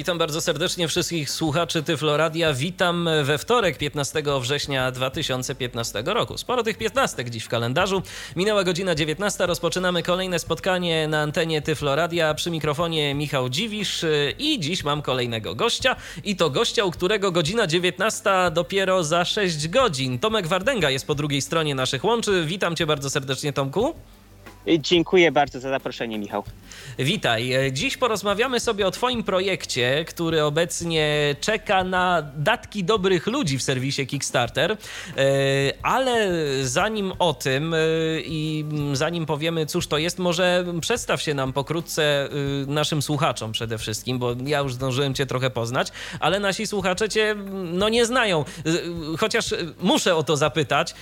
Witam bardzo serdecznie wszystkich słuchaczy Tyfloradia. Witam we wtorek, 15 września 2015 roku. Sporo tych 15 dziś w kalendarzu. Minęła godzina 19. Rozpoczynamy kolejne spotkanie na antenie Tyfloradia. Przy mikrofonie Michał Dziwisz i dziś mam kolejnego gościa. I to gościa, u którego godzina 19 dopiero za 6 godzin. Tomek Wardęga jest po drugiej stronie naszych łączy. Witam cię bardzo serdecznie, Tomku. Dziękuję bardzo za zaproszenie, Michał. Witaj. Dziś porozmawiamy sobie o Twoim projekcie, który obecnie czeka na datki dobrych ludzi w serwisie Kickstarter. E, ale zanim o tym e, i zanim powiemy, cóż to jest, może przedstaw się nam pokrótce e, naszym słuchaczom przede wszystkim, bo ja już zdążyłem Cię trochę poznać, ale nasi słuchacze Cię no nie znają. Chociaż muszę o to zapytać.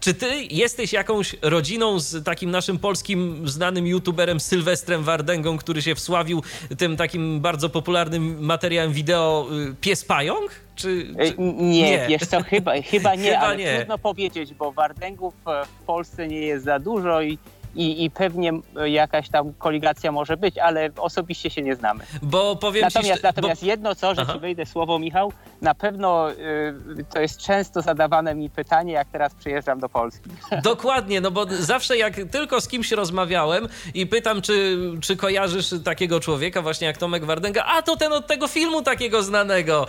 Czy Ty jesteś jakąś rodziną z takim naszym polskim polskim znanym youtuberem Sylwestrem Wardęgą, który się wsławił tym takim bardzo popularnym materiałem wideo y, Pies Pająk? Czy, czy... Nie, nie, wiesz co, chyba, chyba nie, chyba ale nie. trudno powiedzieć, bo Wardęgów w Polsce nie jest za dużo i i, i pewnie jakaś tam koligacja może być, ale osobiście się nie znamy. Bo powiem natomiast, ci, natomiast bo... jedno co, że Aha. ci wejdę słowo, Michał, na pewno y, to jest często zadawane mi pytanie, jak teraz przyjeżdżam do Polski. Dokładnie, no bo zawsze jak tylko z kimś rozmawiałem i pytam, czy, czy kojarzysz takiego człowieka właśnie jak Tomek Wardęga, a to ten od tego filmu takiego znanego.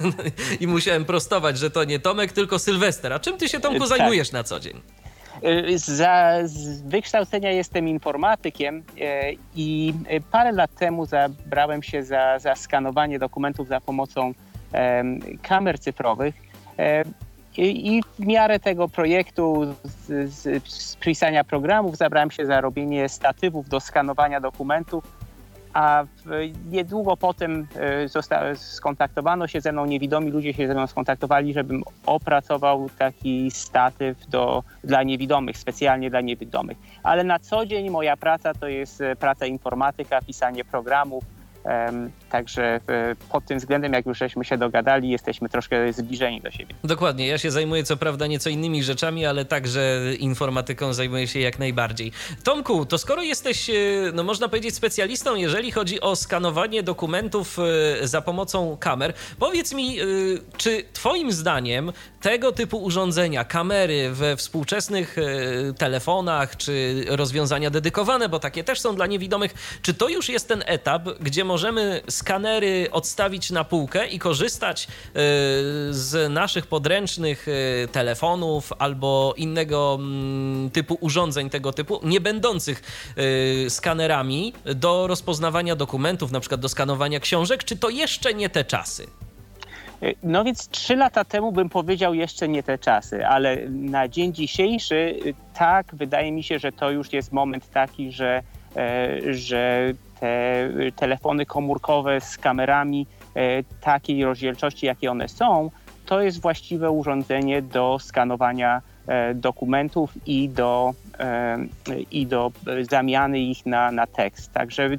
I musiałem prostować, że to nie Tomek, tylko Sylwester. A czym ty się, Tomku, tak. zajmujesz na co dzień? Y, za, z wykształcenia jestem informatykiem y, i parę lat temu zabrałem się za, za skanowanie dokumentów za pomocą kamer cyfrowych. I w miarę tego projektu z, z, z pisania programów zabrałem się za robienie statywów do skanowania dokumentów a niedługo potem e, skontaktowano się ze mną, niewidomi ludzie się ze mną skontaktowali, żebym opracował taki statyw do, dla niewidomych, specjalnie dla niewidomych. Ale na co dzień moja praca to jest e, praca informatyka, pisanie programów, Także e, pod tym względem, jak już żeśmy się dogadali, jesteśmy troszkę zbliżeni do siebie. Dokładnie. Ja się zajmuję co prawda nieco innymi rzeczami, ale także informatyką zajmuję się jak najbardziej. Tomku, to skoro jesteś, e, no można powiedzieć, specjalistą, jeżeli chodzi o skanowanie dokumentów e, za pomocą kamer, powiedz mi, czy Twoim zdaniem tego typu urządzenia, kamery we współczesnych telefonach, czy rozwiązania dedykowane, bo takie też są dla niewidomych, czy to już jest ten etap, gdzie możemy skanery odstawić na półkę i korzystać y, z naszych podręcznych y, telefonów albo innego mm, typu urządzeń tego typu, nie będących y, skanerami do rozpoznawania dokumentów, na przykład do skanowania książek, czy to jeszcze nie te czasy? No więc trzy lata temu bym powiedział jeszcze nie te czasy, ale na dzień dzisiejszy tak, wydaje mi się, że to już jest moment taki, że, e, że te telefony komórkowe z kamerami e, takiej rozdzielczości, jakie one są, to jest właściwe urządzenie do skanowania e, dokumentów i do, e, i do zamiany ich na, na tekst. Także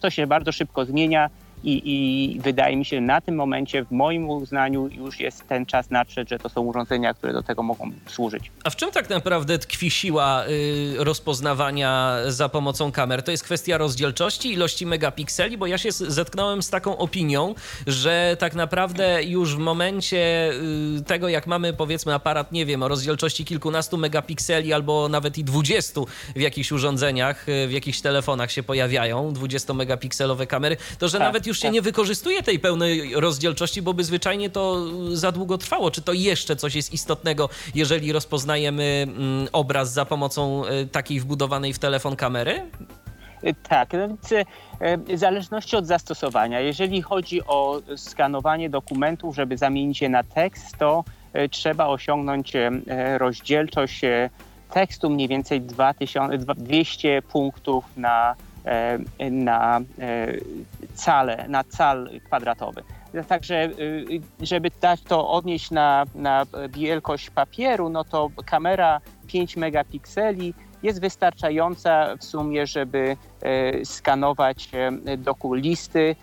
to się bardzo szybko zmienia. I, I, wydaje mi się, że na tym momencie, w moim uznaniu, już jest ten czas nadszedł, że to są urządzenia, które do tego mogą służyć. A w czym tak naprawdę tkwi siła y, rozpoznawania za pomocą kamer? To jest kwestia rozdzielczości, ilości megapikseli, bo ja się zetknąłem z taką opinią, że tak naprawdę już w momencie y, tego, jak mamy powiedzmy aparat, nie wiem, o rozdzielczości kilkunastu megapikseli albo nawet i dwudziestu w jakichś urządzeniach, y, w jakichś telefonach się pojawiają, 20-megapikselowe kamery, to że tak. nawet już się tak. nie wykorzystuje tej pełnej rozdzielczości, bo by zwyczajnie to za długo trwało. Czy to jeszcze coś jest istotnego, jeżeli rozpoznajemy mm, obraz za pomocą e, takiej wbudowanej w telefon kamery? E, tak, no więc w zależności od zastosowania. Jeżeli chodzi o skanowanie dokumentów, żeby zamienić je na tekst, to trzeba osiągnąć rozdzielczość tekstu mniej więcej 2200 punktów na na cale, na cal kwadratowy. Także, y, żeby dać to odnieść na, na wielkość papieru, no to kamera 5 megapikseli jest wystarczająca w sumie, żeby skanować doku listy,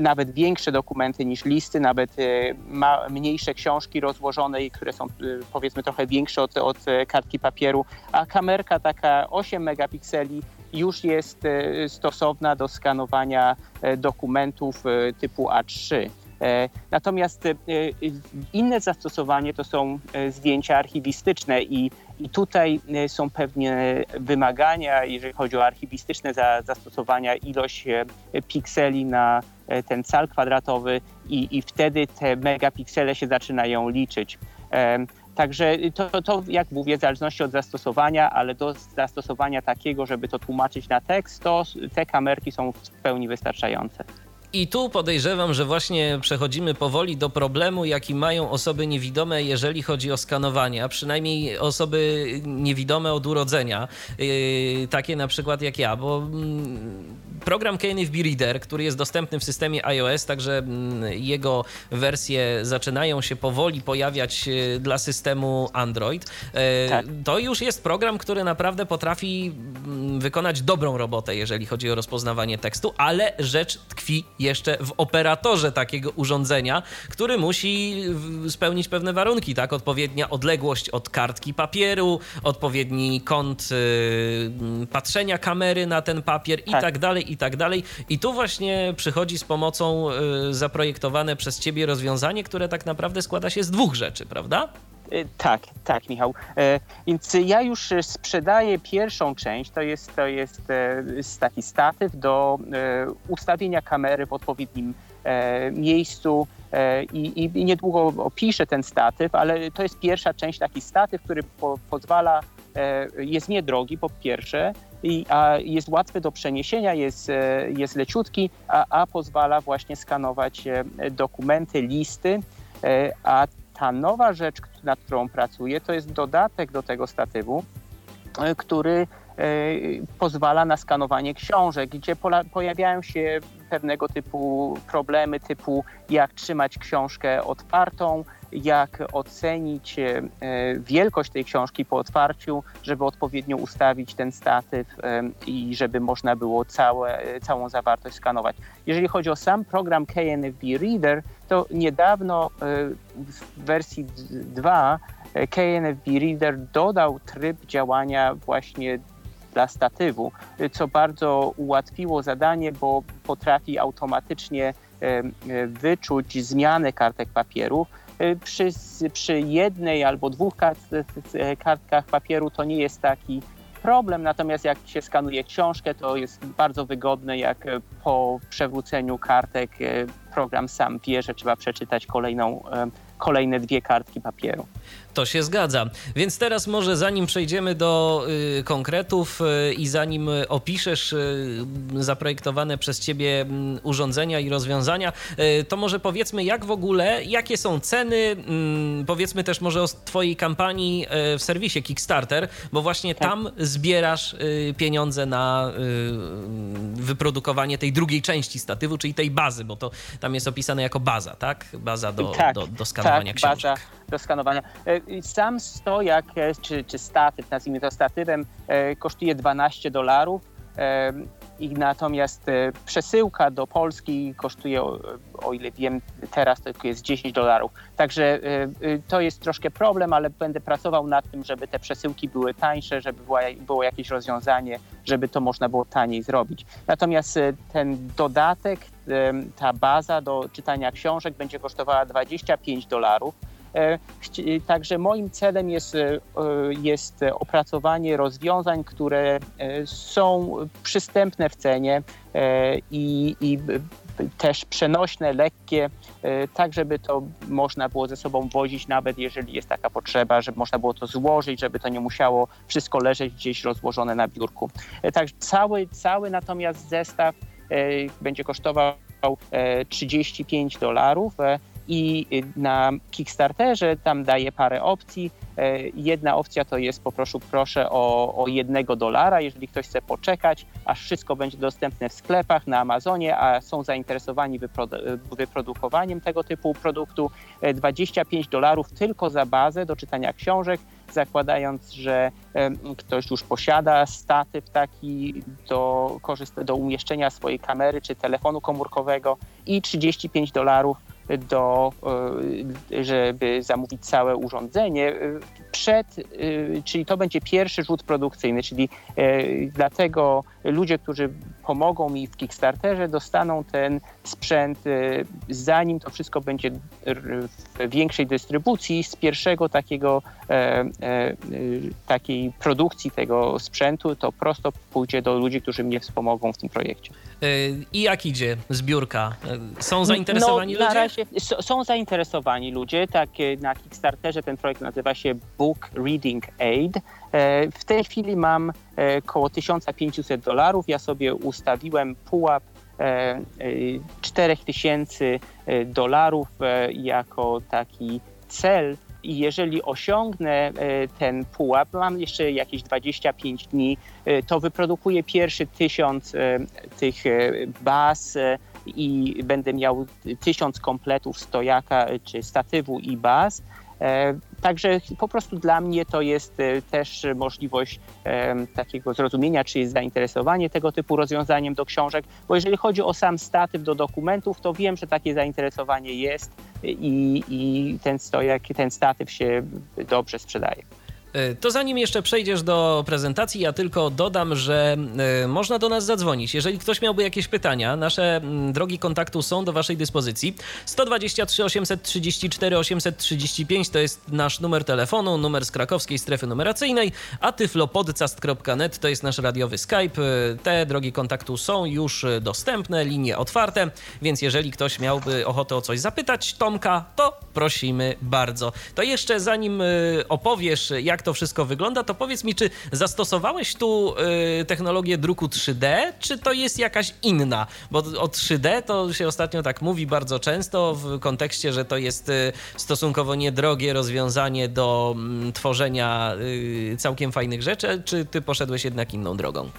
nawet większe dokumenty niż listy, nawet mniejsze książki rozłożone, które są powiedzmy trochę większe od, od kartki papieru, a kamerka taka 8 megapikseli już jest stosowna do skanowania dokumentów typu A3. E, natomiast e, inne zastosowanie to są e, zdjęcia archiwistyczne i, i tutaj są pewnie wymagania, jeżeli chodzi o archiwistyczne zastosowania, ilość pikseli na ten cal kwadratowy i, i wtedy te megapiksele się zaczynają liczyć. Także to, to, jak mówię, w zależności od zastosowania, ale do zastosowania takiego, żeby to tłumaczyć na tekst, to te kamerki są w pełni wystarczające. I tu podejrzewam, że właśnie przechodzimy powoli do problemu, jaki mają osoby niewidome, jeżeli chodzi o skanowanie, a przynajmniej osoby niewidome od urodzenia, yy, takie na przykład jak ja, bo yy, program KNFB Reader, który jest dostępny w systemie iOS, także mm, jego wersje zaczynają się powoli pojawiać yy, dla systemu Android. Yy, tak. To już jest program, który naprawdę potrafi mm, wykonać dobrą robotę, jeżeli chodzi o rozpoznawanie tekstu, ale rzecz tkwi jeszcze w operatorze takiego urządzenia, który musi spełnić pewne warunki, tak? Odpowiednia odległość od kartki papieru, odpowiedni kąt y, patrzenia kamery na ten papier i tak. tak dalej, i tak dalej. I tu właśnie przychodzi z pomocą y, zaprojektowane przez ciebie rozwiązanie, które tak naprawdę składa się z dwóch rzeczy, prawda? Y, tak, tak, Michał. E, więc ja już sprzedaję pierwszą część, to jest, to jest e, taki statyw do e, ustawienia kamery w odpowiednim miejscu i, i niedługo opiszę ten statyw, ale to jest pierwsza część, taki statyw, który po, pozwala, jest niedrogi po pierwsze, i, a jest łatwy do przeniesienia, jest, jest leciutki, a, a pozwala właśnie skanować dokumenty, listy, a ta nowa rzecz, nad którą pracuję, to jest dodatek do tego statywu, e, który pozwala na skanowanie książek, gdzie pojawiają się pewnego typu problemy, typu jak trzymać książkę otwartą, jak ocenić e, wielkość tej książki po otwarciu, żeby odpowiednio ustawić ten statyw i żeby można było całe, całą zawartość skanować. Jeżeli chodzi o sam program KNFB Reader, to niedawno w wersji 2 KNFB Reader dodał tryb działania właśnie dla statywu, co bardzo ułatwiło zadanie, bo potrafi automatycznie wyczuć zmianę kartek papieru. Przy, przy jednej albo dwóch kart, kartkach papieru to nie jest taki problem, natomiast jak się skanuje książkę, to jest bardzo wygodne, jak po przewróceniu kartek program sam wie, że trzeba przeczytać kolejną, kolejne dwie kartki papieru. To się zgadza. Więc teraz może zanim przejdziemy do y, konkretów y, i zanim opiszesz y, zaprojektowane przez ciebie mm, urządzenia i rozwiązania, y, to może powiedzmy jak w ogóle, jakie są ceny, mm, powiedzmy też może o twojej kampanii y, w serwisie Kickstarter, bo właśnie tak. tam zbierasz y, pieniądze na wyprodukowanie tej drugiej części statywu, czyli tej bazy, bo to tam jest opisane jako baza, tak? Baza do, tak, do, do skanowania tak, książek. Baza do skanowania. E, sam stojak, e, czy, czy statyw, nazwijmy to statywem, e, kosztuje 12 dolarów. I natomiast przesyłka do Polski kosztuje, o ile wiem, teraz to jest 10 dolarów. Także to jest troszkę problem, ale będę pracował nad tym, żeby te przesyłki były tańsze, żeby było jakieś rozwiązanie, żeby to można było taniej zrobić. Natomiast ten dodatek, ta baza do czytania książek będzie kosztowała 25 dolarów E, także moim celem jest, e, jest opracowanie rozwiązań, które e, są przystępne w cenie i, i też przenośne, lekkie, tak żeby to można było ze sobą wozić, nawet jeżeli jest taka potrzeba, żeby można było to złożyć, żeby to nie musiało wszystko leżeć gdzieś rozłożone na biurku. Także cały, cały natomiast zestaw będzie kosztował 35 dolarów i na Kickstarterze tam daję parę opcji. Jedna opcja to jest poproszę proszę o, o jednego dolara, jeżeli ktoś chce poczekać, aż wszystko będzie dostępne w sklepach, na Amazonie, a są zainteresowani wyprodu- wyprodukowaniem tego typu produktu. 25 dolarów tylko za bazę do czytania książek, zakładając, że ktoś już posiada statyw taki do, do umieszczenia swojej kamery czy telefonu komórkowego i 35 dolarów do, e, żeby zamówić całe urządzenie e, przed, e, czyli to będzie pierwszy rzut produkcyjny, czyli dlatego ludzie, którzy pomogą mi w Kickstarterze, dostaną ten sprzęt zanim to wszystko będzie w większej dystrybucji z pierwszego takiego takiej produkcji tego sprzętu, to prosto pójdzie do ludzi, którzy mnie wspomogą w tym projekcie. I jak idzie zbiórka? Są zainteresowani no, ludzie? Razie, są zainteresowani ludzie. Tak, na Kickstarterze ten projekt nazywa się Book Reading Aid. E, w tej chwili mam około e, 1500 dolarów. Ja sobie ustawiłem pułap 4000 e, dolarów jako taki cel i jeżeli osiągnę ten pułap, mam jeszcze jakieś 25 dni, to wyprodukuję pierwszy tysiąc tych baz i będę miał tysiąc kompletów stojaka czy statywu i baz. E, także po prostu dla mnie to jest e, też możliwość takiego zrozumienia, czy jest zainteresowanie tego typu rozwiązaniem do książek, bo jeżeli chodzi o sam statyw do dokumentów, to wiem, że takie zainteresowanie jest i, i ten stojak, ten statyw się dobrze sprzedaje. E, to zanim jeszcze przejdziesz do prezentacji, ja tylko dodam, że e, można do nas zadzwonić. Jeżeli ktoś miałby jakieś pytania, nasze drogi kontaktu są do Waszej dyspozycji. 123 834 835 to jest nasz numer telefonu, numer z krakowskiej strefy numeracyjnej, a tyflopodcast.net to jest nasz radiowy Skype. E, te drogi kontaktu są już dostępne, linie otwarte, więc jeżeli ktoś miałby ochotę o coś zapytać Tomka, to prosimy bardzo. To jeszcze zanim opowiesz, jak to wszystko wygląda, to powiedz mi, czy zastosowałeś tu y, technologię druku 3D, czy to jest jakaś inna? Bo o 3D to się ostatnio tak mówi bardzo często w kontekście, że to jest y, stosunkowo niedrogie rozwiązanie do y, tworzenia y, całkiem fajnych rzeczy, czy ty poszedłeś jednak inną drogą?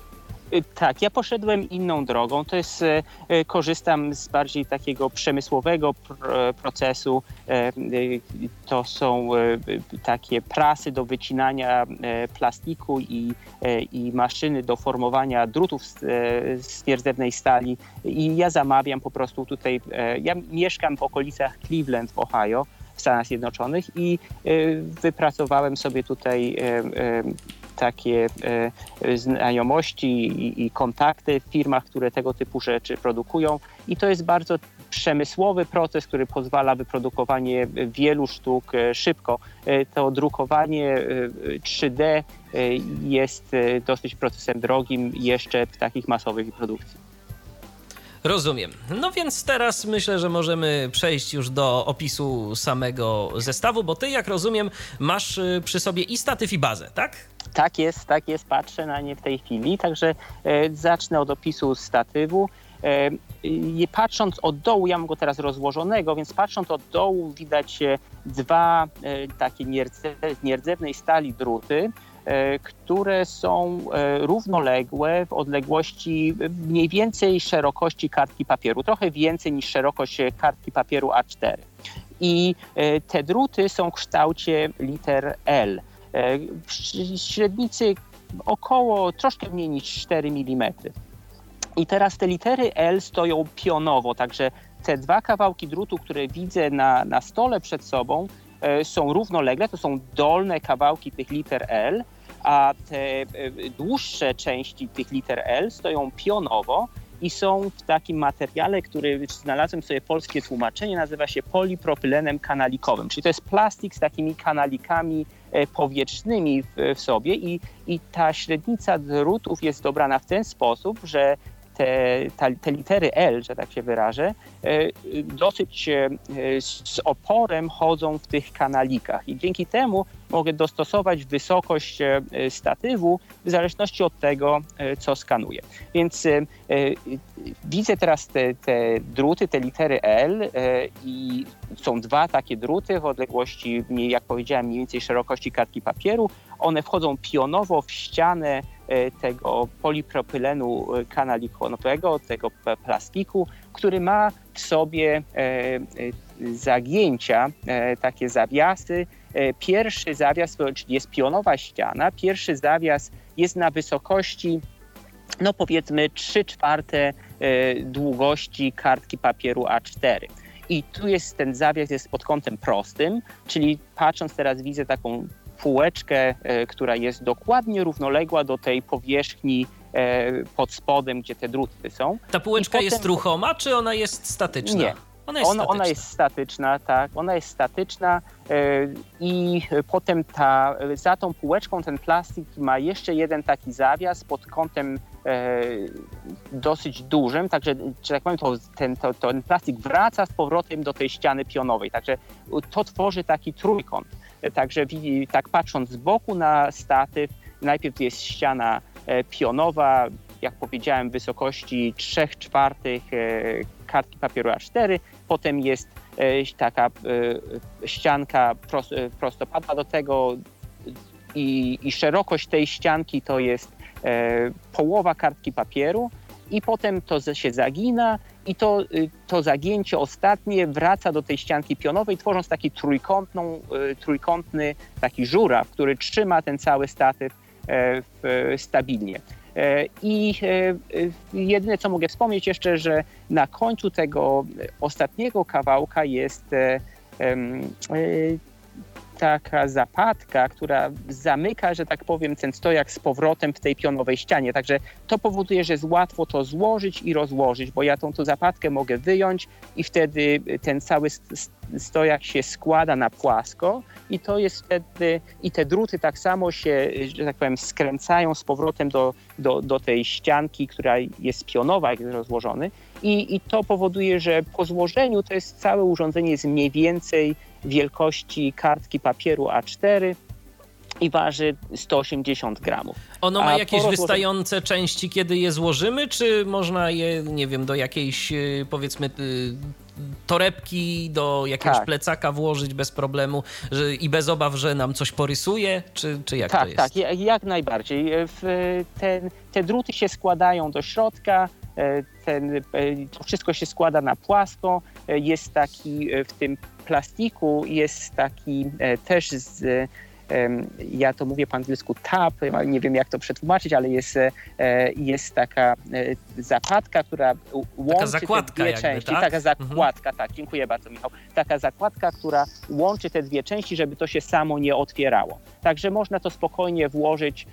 Y, tak, ja poszedłem inną drogą. To jest, y, y, korzystam z bardziej takiego przemysłowego procesu. To są takie prasy do wycinania plastiku i, i maszyny do formowania drutów z nierdzewnej stali. I ja zamawiam po prostu tutaj, ja mieszkam w okolicach Cleveland w Ohio, w Stanach Zjednoczonych i wypracowałem sobie tutaj takie e, znajomości i, i kontakty w firmach, które tego typu rzeczy produkują. I to jest bardzo przemysłowy proces, który pozwala wyprodukowanie wielu sztuk e, szybko. E, to drukowanie 3D jest dosyć procesem drogim jeszcze w takich masowych produkcji. Rozumiem. No więc teraz myślę, że możemy przejść już do opisu samego zestawu, bo ty, jak rozumiem, masz przy sobie i statyw, i bazę, tak? Tak jest, tak jest, patrzę na nie w tej chwili, także e, zacznę od opisu statywu. E, patrząc od dołu, ja mam go teraz rozłożonego, więc patrząc od dołu widać dwa e, takie nierdze, nierdzewnej stali druty, które są równoległe w odległości mniej więcej szerokości kartki papieru, trochę więcej niż szerokość kartki papieru A4. I te druty są w kształcie liter L. E, średnicy około troszkę mniej niż 4 mm. I teraz te litery L stoją pionowo, także te dwa kawałki drutu, które widzę na, na stole przed sobą, e, są równolegle, to są dolne kawałki tych liter L, a te e, dłuższe części tych liter L stoją pionowo i są w takim materiale, który znalazłem sobie polskie tłumaczenie, nazywa się polipropylenem kanalikowym, czyli to jest plastik z takimi kanalikami powietrznymi w, w sobie i, i ta średnica drutów jest dobrana w ten sposób, że te, te litery L, że tak się wyrażę, dosyć z oporem chodzą w tych kanalikach i dzięki temu mogę dostosować wysokość statywu w zależności od tego, co skanuję. Więc widzę teraz te, te druty, te litery L i są dwa takie druty w odległości, jak powiedziałem, mniej więcej szerokości kartki papieru. One wchodzą pionowo w ścianę e, tego polipropylenu e, kanalikonowego, tego plastiku, który ma w sobie e, zagięcia, takie zawiasy. Pierwszy zawias, czyli jest pionowa ściana, pierwszy zawias jest na wysokości no powiedzmy 3 czwarte długości kartki papieru A4. I tu jest ten zawias jest pod kątem prostym, czyli patrząc teraz widzę taką półeczkę, e, która jest dokładnie równoległa do tej powierzchni e, pod spodem, gdzie te druty są. Ta półeczka potem... jest ruchoma, czy ona jest statyczna? Nie. Ona jest, ona, ona jest statyczna, tak. Ona jest statyczna e, i potem ta, za tą półeczką ten plastik ma jeszcze jeden taki zawias pod kątem dosyć dużym, także, że tak powiem, to, ten, to, ten plastik wraca z powrotem do tej ściany pionowej, także to tworzy taki trójkąt. Także tak patrząc z boku na statyw, najpierw jest ściana e, pionowa, jak powiedziałem, wysokości 3 czwartych e, kartki papieru A4, potem jest e, taka ścianka prostopadła do tego i, i szerokość tej ścianki to jest połowa kartki papieru i potem to się zagina i to, y, to zagięcie ostatnie wraca do tej ścianki pionowej, tworząc taki trójkątną, y, trójkątny taki żuraw, który trzyma ten cały statyw e, stabilnie. E, I e, jedyne, co mogę wspomnieć jeszcze, że na końcu tego ostatniego kawałka jest taka zapadka, która zamyka, że tak powiem, ten stojak z powrotem w tej pionowej ścianie. Także to powoduje, że jest łatwo to złożyć i rozłożyć, bo ja tą, tą zapadkę mogę wyjąć i wtedy ten cały stojak się składa na płasko i to jest wtedy, i te druty tak samo się, że tak powiem, skręcają z powrotem do, do, do tej ścianki, która jest pionowa, jak jest rozłożony i, i to powoduje, że po złożeniu to jest całe urządzenie jest mniej więcej wielkości kartki papieru A4 i waży 180 gramów. Ono ma A jakieś wystające części, kiedy je złożymy, czy można je, nie wiem, do jakiejś y, powiedzmy y, torebki, do jakiegoś tak. plecaka włożyć bez problemu że, i bez obaw, że nam coś porysuje, czy, czy jak tak, to jest? Tak, tak, jak najbardziej. Ten, te druty się składają do środka, e, ten, e, to wszystko się składa na płasko. E, jest taki w tym plastiku jest taki e, też z ja to mówię po angielsku tap, nie wiem jak to przetłumaczyć, ale jest, e, jest taka e, zapadka, która łączy te dwie jakby, części. Tak? Taka zakładka, mhm. tak, dziękuję bardzo Michał. Taka zakładka, która łączy te dwie części, żeby to się samo nie otwierało. Także można to spokojnie włożyć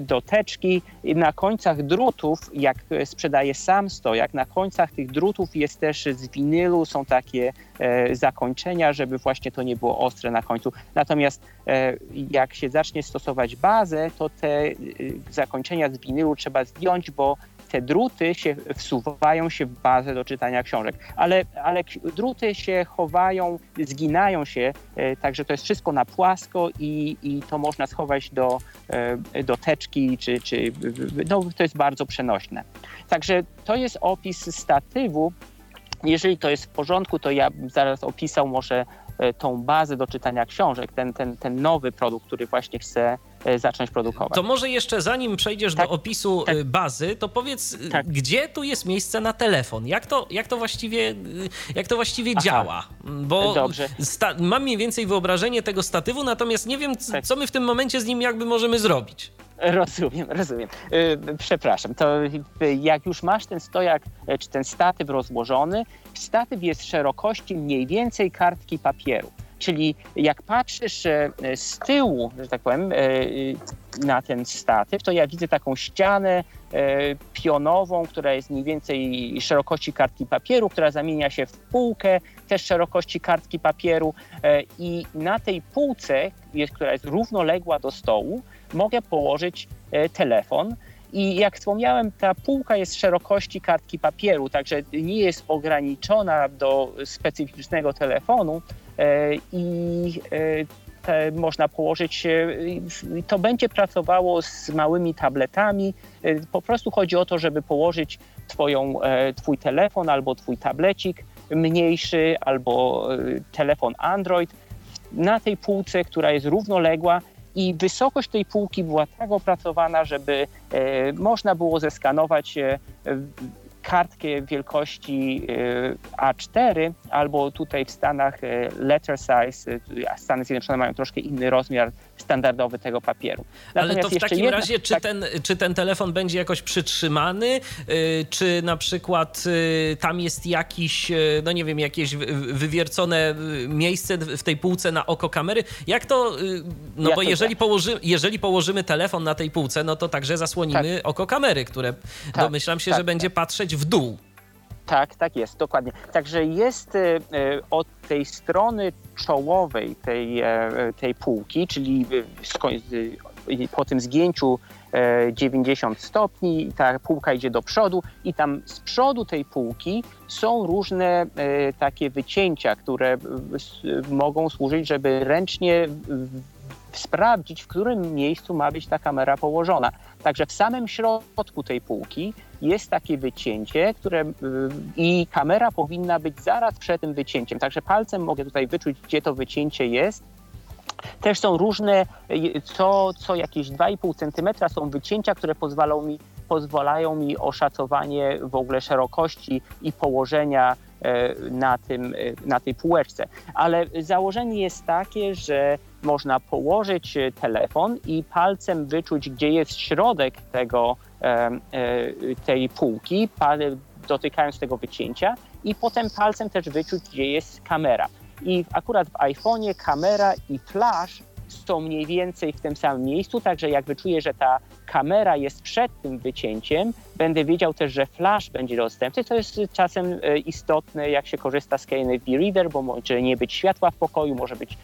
do teczki. Na końcach drutów, jak sprzedaje sam stojak, na końcach tych drutów jest też z winylu, są takie zakończenia, żeby właśnie to nie było ostre na końcu. Natomiast jak się zacznie stosować bazę, to te y, zakończenia z winylu trzeba zdjąć, bo te druty się wsuwają się w bazę do czytania książek, ale, ale druty się chowają, zginają się, e, także to jest wszystko na płasko i, i to można schować do, e, do teczki, czy, czy no, to jest bardzo przenośne. Także to jest opis statywu. Jeżeli to jest w porządku, to ja zaraz opisał może tą bazę do czytania książek, ten, ten, ten nowy produkt, który właśnie chcę e, zacząć produkować. To może jeszcze zanim przejdziesz tak, do opisu tak. E, bazy, to powiedz, tak. gdzie tu jest miejsce na telefon? Jak to, jak to właściwie, jak to właściwie działa? Bo Dobrze. mam mniej więcej wyobrażenie tego statywu, natomiast nie wiem, tak. co my w tym momencie z nim jakby możemy zrobić. Rozumiem, rozumiem. Przepraszam, to jak już masz ten stojak czy ten statyw rozłożony, statyw jest szerokości mniej więcej kartki papieru. Czyli jak patrzysz e, z tyłu, że tak powiem, e, na ten statyw, to ja widzę taką ścianę e, pionową, która jest mniej więcej szerokości kartki papieru, która zamienia się w półkę też szerokości kartki papieru i na tej półce, która jest równoległa do stołu, mogę położyć telefon. I jak wspomniałem, ta półka jest szerokości kartki papieru, także nie jest ograniczona do specyficznego telefonu. I te można położyć, to będzie pracowało z małymi tabletami. Po prostu chodzi o to, żeby położyć twoją, twój telefon albo twój tablecik mniejszy albo telefon Android. Na tej półce, która jest równoległa i wysokość tej półki była tak opracowana, żeby e, można było zeskanować e, kartkę wielkości e, A4, albo tutaj w Stanach letter size, a Stany Zjednoczone mają troszkę inny rozmiar standardowy tego papieru. Natomiast Ale to w takim jedna, razie, czy, tak... ten, czy ten telefon będzie jakoś przytrzymany, czy na przykład tam jest jakiś, no nie wiem, jakieś wywiercone miejsce w tej półce na oko kamery? Jak to, no Jak bo to jeżeli, położy, jeżeli położymy telefon na tej półce, no to także zasłonimy tak. oko kamery, które tak, domyślam się, że tak, będzie tak. patrzeć w dół. Tak, tak jest, dokładnie. Także jest od tej strony czołowej tej, e, tej półki, czyli po tym zgięciu 90 e, stopni, ta półka idzie do przodu i tam z przodu tej półki są różne e, takie wycięcia, które mogą służyć, żeby ręcznie sprawdzić, w którym miejscu ma być ta kamera położona. Także w samym środku tej półki jest takie wycięcie, które y, i kamera powinna być zaraz przed tym wycięciem. Także palcem mogę tutaj wyczuć, gdzie to wycięcie jest. Też są różne, y, co, co jakieś 2,5 cm są wycięcia, które pozwalają mi, pozwalają mi oszacowanie w ogóle szerokości i położenia e, na, tym, e, na tej półeczce. Ale założenie jest takie, że można położyć telefon i palcem wyczuć, gdzie jest środek tego E, tej półki, dotykając tego wycięcia i potem palcem też wyczuć, gdzie jest kamera. I akurat w iPhone'ie kamera i flash są mniej więcej w tym samym miejscu, także jak wyczuję, że ta kamera jest przed tym wycięciem, będę wiedział też, że flash będzie dostępny. To jest czasem e, istotne, jak się korzysta z KNFB Reader, bo może nie być światła w pokoju, może być e,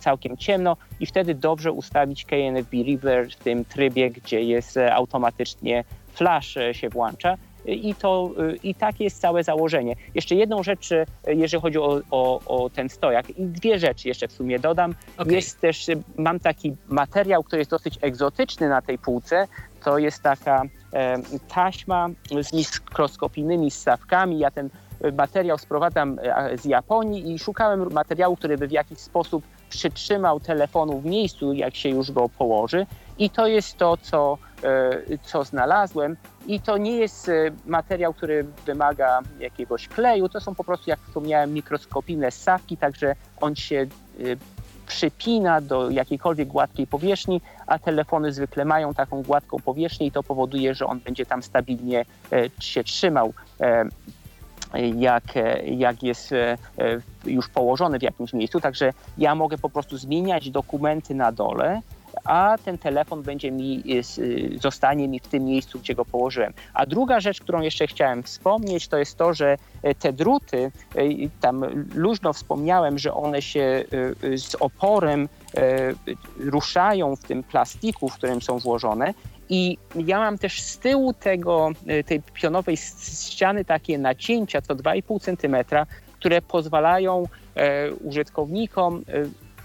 całkiem ciemno i wtedy dobrze ustawić KNFB Reader w tym trybie, gdzie jest e, automatycznie flash się włącza i, to, i takie jest całe założenie. Jeszcze jedną rzecz, jeżeli chodzi o, o, o ten stojak, i dwie rzeczy jeszcze w sumie dodam. Okay. Jest też, mam taki materiał, który jest dosyć egzotyczny na tej półce, to jest taka e, taśma z mikroskopijnymi ssawkami. Ja ten materiał sprowadzam e, z Japonii i szukałem materiału, który by w jakiś sposób przytrzymał telefonu w miejscu, jak się już go położy. I to jest to, co, e, co znalazłem. I to nie jest e, materiał, który wymaga jakiegoś kleju, to są po prostu, jak wspomniałem, mikroskopijne ssawki, także on się przypina do jakiejkolwiek gładkiej powierzchni, a telefony zwykle mają taką gładką powierzchnię i to powoduje, że on będzie tam stabilnie się trzymał jak, jak jest już położony w jakimś miejscu. Także ja mogę po prostu zmieniać dokumenty na dole a ten telefon będzie mi, y, zostanie mi w tym miejscu, gdzie go położyłem. A druga rzecz, którą jeszcze chciałem wspomnieć, to jest to, że e, te druty, e, tam luźno wspomniałem, że one się e, z oporem ruszają w tym plastiku, w którym są włożone. I ja mam też z tyłu tego, tej pionowej ściany takie nacięcia co 2,5 cm, które pozwalają użytkownikom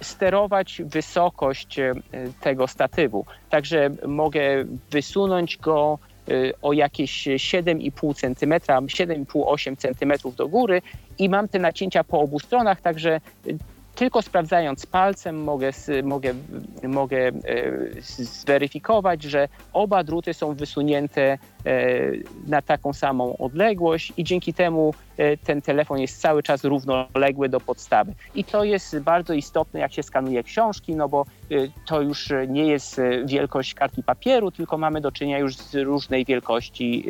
sterować wysokość e, tego statywu. Także mogę wysunąć go e, o jakieś 7,5 cm, 7,5-8 cm do góry i mam te nacięcia po obu stronach, także tylko sprawdzając palcem mogę, mogę, mogę e, zweryfikować, że oba druty są wysunięte na taką samą odległość i dzięki temu E, ten telefon jest cały czas równoległy do podstawy. I to jest bardzo istotne, jak się skanuje książki, no bo e, to już nie jest e, wielkość kartki papieru, tylko mamy do czynienia już z różnej wielkości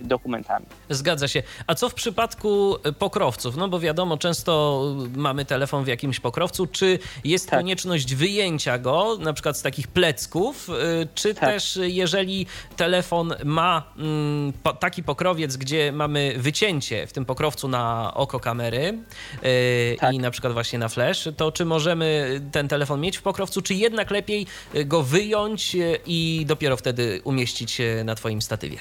dokumentami. Zgadza się. A co w przypadku pokrowców? No bo wiadomo, często mamy telefon w jakimś pokrowcu. Czy jest tak. konieczność wyjęcia go, na przykład z takich plecków, czy tak. też jeżeli telefon ma mm, taki pokrowiec, gdzie mamy wycięcie w tym pokrowcu, na oko kamery tak. i na przykład właśnie na flash, to czy możemy ten telefon mieć w pokrowcu, czy jednak lepiej go wyjąć i dopiero wtedy umieścić na Twoim statywie?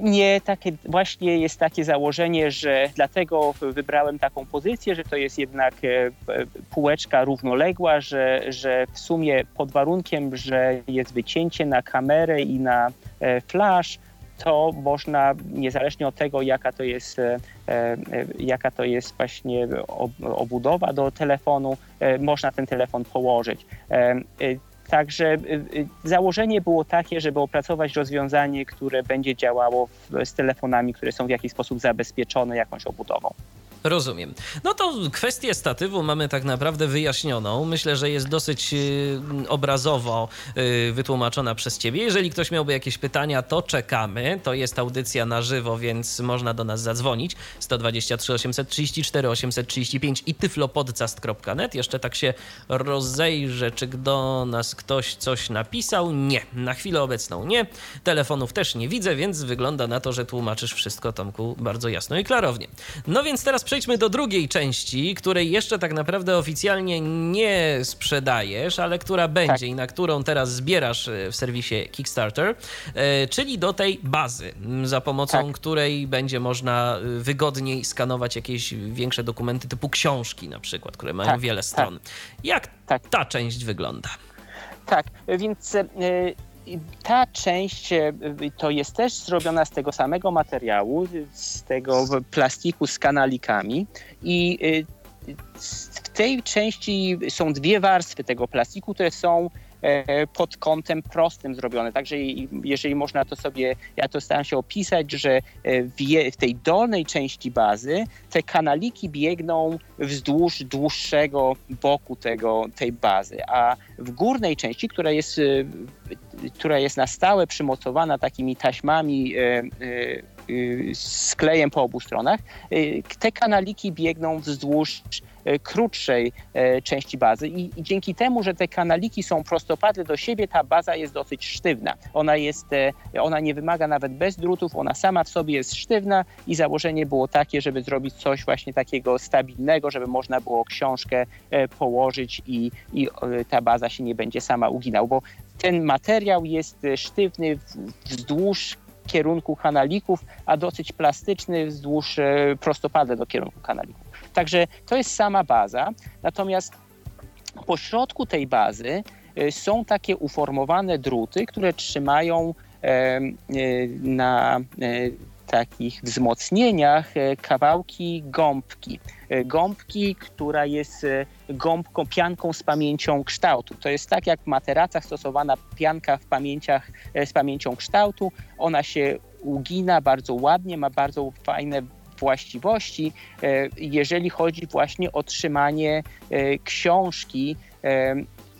Nie, takie właśnie jest takie założenie, że dlatego wybrałem taką pozycję, że to jest jednak e, półeczka równoległa, że, że w sumie pod warunkiem, że jest wycięcie na kamerę i na e, flash, to można niezależnie od tego, jaka to jest, e, jaka to jest właśnie obudowa do telefonu, można ten telefon położyć. Także założenie było takie, żeby opracować rozwiązanie, które będzie działało z telefonami, które są w jakiś sposób zabezpieczone jakąś obudową. Rozumiem. No to kwestię statywu mamy tak naprawdę wyjaśnioną. Myślę, że jest dosyć y, obrazowo y, wytłumaczona przez Ciebie. Jeżeli ktoś miałby jakieś pytania, to czekamy. To jest audycja na żywo, więc można do nas zadzwonić. 123 834 835 i tyflopodcast.net. Jeszcze tak się rozejrzę, czy do nas ktoś coś napisał. Nie, na chwilę obecną nie. Telefonów też nie widzę, więc wygląda na to, że tłumaczysz wszystko, Tomku, bardzo jasno i klarownie. No więc teraz przejdźmy do drugiej części, której jeszcze tak naprawdę oficjalnie nie sprzedajesz, ale która będzie tak. i na którą teraz zbierasz e, w serwisie Kickstarter, e, czyli do tej bazy, za pomocą tak. której będzie można e, wygodniej skanować jakieś większe dokumenty typu książki na przykład, które mają tak, wiele stron. Tak. Jak tak. ta część wygląda? Tak, więc ta część e, to jest też zrobiona z tego samego materiału, z tego plastiku z kanalikami. I e, w tej części są dwie warstwy tego plastiku, które są pod kątem prostym zrobione. Także jeżeli można to sobie, ja to staram się opisać, że e, w, tej dolnej części bazy te kanaliki biegną wzdłuż dłuższego boku tego, tej bazy, a w górnej części, która jest, e, która jest na stałe przymocowana takimi taśmami z klejem po obu stronach, te kanaliki biegną wzdłuż E, krótszej e, części bazy I, dzięki temu, że te kanaliki są prostopadle do siebie, ta baza jest dosyć sztywna. Ona, jest, e, ona nie wymaga nawet bez drutów, ona sama w sobie jest sztywna i założenie było takie, żeby zrobić coś właśnie takiego stabilnego, żeby można było książkę położyć i, i ta baza się nie będzie sama uginał, bo ten materiał jest sztywny wzdłuż kierunku kanalików, a dosyć plastyczny wzdłuż prostopadle do kierunku kanalików. Także to jest sama baza. Natomiast po środku tej bazy y, są takie uformowane druty, które trzymają y, na takich wzmocnieniach kawałki gąbki. Gąbki, która jest gąbką, pianką z pamięcią kształtu. To jest tak jak w materacach stosowana pianka w pamięciach z pamięcią kształtu. Ona się ugina bardzo ładnie, ma bardzo fajne właściwości, e, jeżeli chodzi właśnie o trzymanie e, książki e,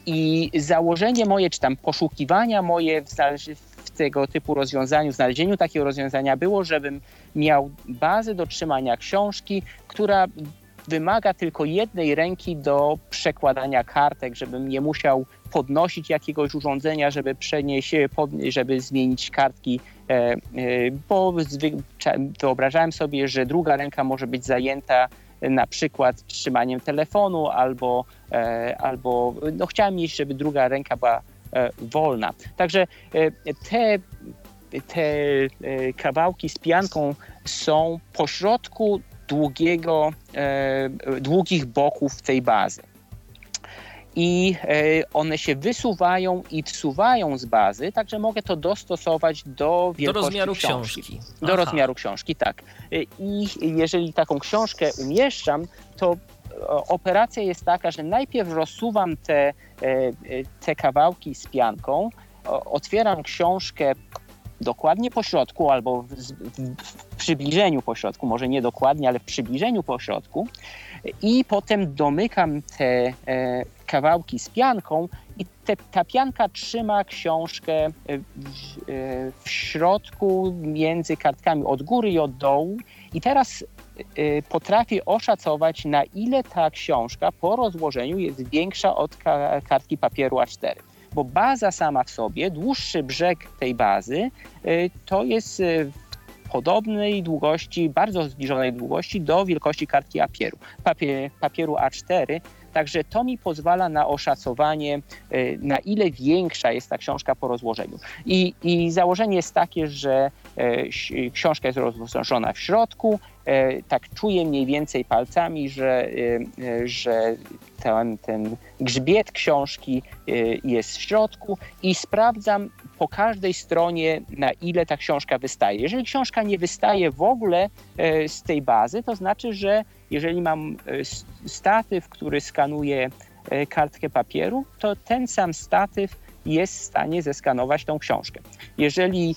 i założenie moje, czy tam poszukiwania moje w, tego typu rozwiązaniu, znalezieniu takiego rozwiązania było, żebym miał bazę do trzymania książki, która wymaga tylko jednej ręki do przekładania kartek, żebym nie musiał podnosić jakiegoś urządzenia, żeby przenieść, żeby zmienić kartki, e, e, bo wyobrażałem sobie, że druga ręka może być zajęta na przykład trzymaniem telefonu albo, e, albo no chciałem mieć, żeby druga ręka była wolna. Także te, te kawałki z pianką są pośrodku długiego, długich boków tej bazy i e, one się wysuwają i wsuwają z bazy, także mogę to dostosować do wielkości do rozmiaru książki. książki. Do rozmiaru książki, tak. E, I jeżeli taką książkę umieszczam, to e, operacja jest taka, że najpierw rozsuwam te, te kawałki z pianką, otwieram książkę dokładnie po środku albo w, w przybliżeniu po środku, może nie dokładnie, ale w przybliżeniu po środku. I potem domykam te e, kawałki z pianką i te, ta pianka trzyma książkę e, w, e, w środku między kartkami od góry i od dołu. I teraz potrafię oszacować, na ile ta książka po rozłożeniu jest większa od kartki papieru A4 bo baza sama w sobie, dłuższy brzeg tej bazy, to jest podobnej długości, bardzo zbliżonej długości do wielkości kartki papieru. Papier, papieru A4 Także to mi pozwala na oszacowanie, na ile większa jest ta książka po rozłożeniu. I, i założenie jest takie, że książka jest rozłożona w środku, tak czuję mniej więcej palcami, że, że ten, ten grzbiet książki jest w środku i sprawdzam po każdej stronie, na ile ta książka wystaje. Jeżeli książka nie wystaje w ogóle e, z tej bazy, to znaczy, że jeżeli mam e, statyw, który skanuje e, kartkę papieru, to ten sam statyw jest w stanie zeskanować tą książkę. Jeżeli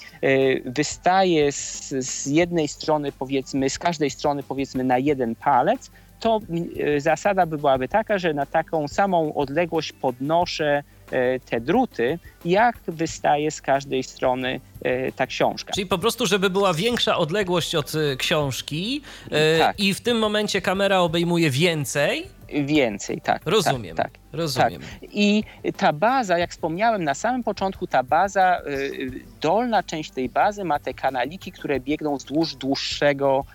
wystaje z, z jednej strony, powiedzmy, z każdej strony, powiedzmy, na jeden palec, to zasada by byłaby taka, że na taką samą odległość podnoszę E, te druty, jak wystaje z każdej strony e, ta książka. Czyli po prostu, żeby była większa odległość od e, książki tak. i w tym momencie kamera obejmuje więcej. Więcej, tak. Rozumiem. Tak, tak, rozumiem. Tak. I ta baza, jak wspomniałem na samym początku, ta baza, dolna część tej bazy ma te kanaliki, które biegną wzdłuż dłuższego,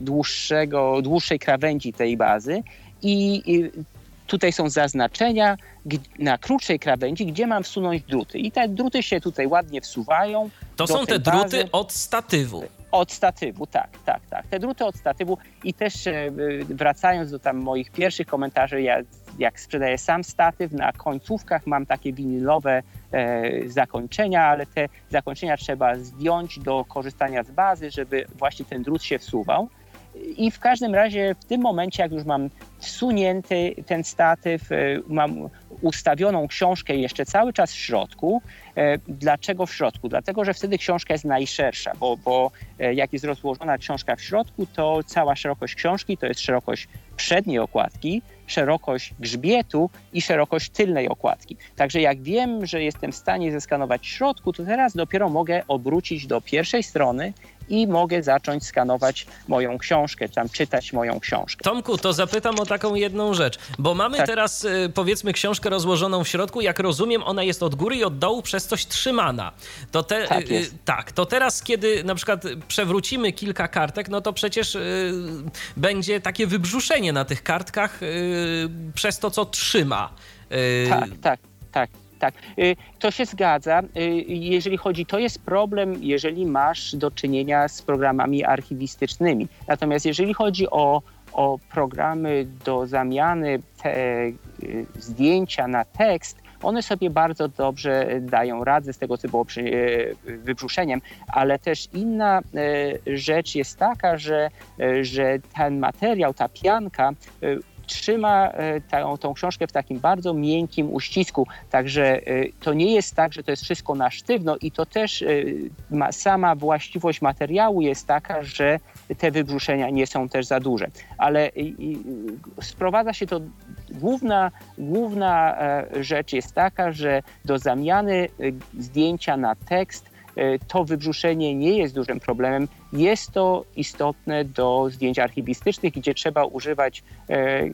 dłuższego, dłuższej krawędzi tej bazy. I Tutaj są zaznaczenia na krótszej krawędzi, gdzie mam wsunąć druty. I te druty się tutaj ładnie wsuwają. To są te druty bazy. od statywu. Od statywu, tak, tak, tak. Te druty od statywu i też e, wracając do tam moich pierwszych komentarzy, ja, jak sprzedaję sam statyw, na końcówkach mam takie winylowe e, zakończenia, ale te zakończenia trzeba zdjąć do korzystania z bazy, żeby właśnie ten drut się wsuwał. I w każdym razie w tym momencie, jak już mam wsunięty ten statyw, e, mam ustawioną książkę jeszcze cały czas w środku. E, dlaczego w środku? Dlatego, że wtedy książka jest najszersza, bo, bo e, jak jest rozłożona książka w środku, to cała szerokość książki to jest szerokość przedniej okładki, szerokość grzbietu i szerokość tylnej okładki. Także jak wiem, że jestem w stanie zeskanować w środku, to teraz dopiero mogę obrócić do pierwszej strony i mogę zacząć skanować moją książkę, tam czytać moją książkę. Tomku, to zapytam o taką jedną rzecz, bo mamy tak. teraz y, powiedzmy książkę rozłożoną w środku, jak rozumiem, ona jest od góry i od dołu przez coś trzymana. To te, tak, y, tak, to teraz kiedy na przykład przewrócimy kilka kartek, no to przecież y, będzie takie wybrzuszenie na tych kartkach przez to, co trzyma. Tak, tak, tak. Tak, y, to się zgadza. Y, jeżeli chodzi, to jest problem, jeżeli masz do czynienia z programami archiwistycznymi. Natomiast jeżeli chodzi o, o programy do zamiany te, y, zdjęcia na tekst, one sobie bardzo dobrze dają radę z tego typu wybrzuszeniem, ale też inna rzecz jest taka, że, że ten materiał, ta pianka trzyma e, tą, tą książkę w takim bardzo miękkim uścisku. Także e, to nie jest tak, że to jest wszystko na sztywno i to też e, ma, sama właściwość materiału jest taka, że te wybrzuszenia nie są też za duże. Ale sprowadza się to, główna, główna rzecz jest taka, że do zamiany zdjęcia na tekst to wybrzuszenie nie jest dużym problemem. Jest to istotne do zdjęć archiwistycznych, gdzie trzeba używać e,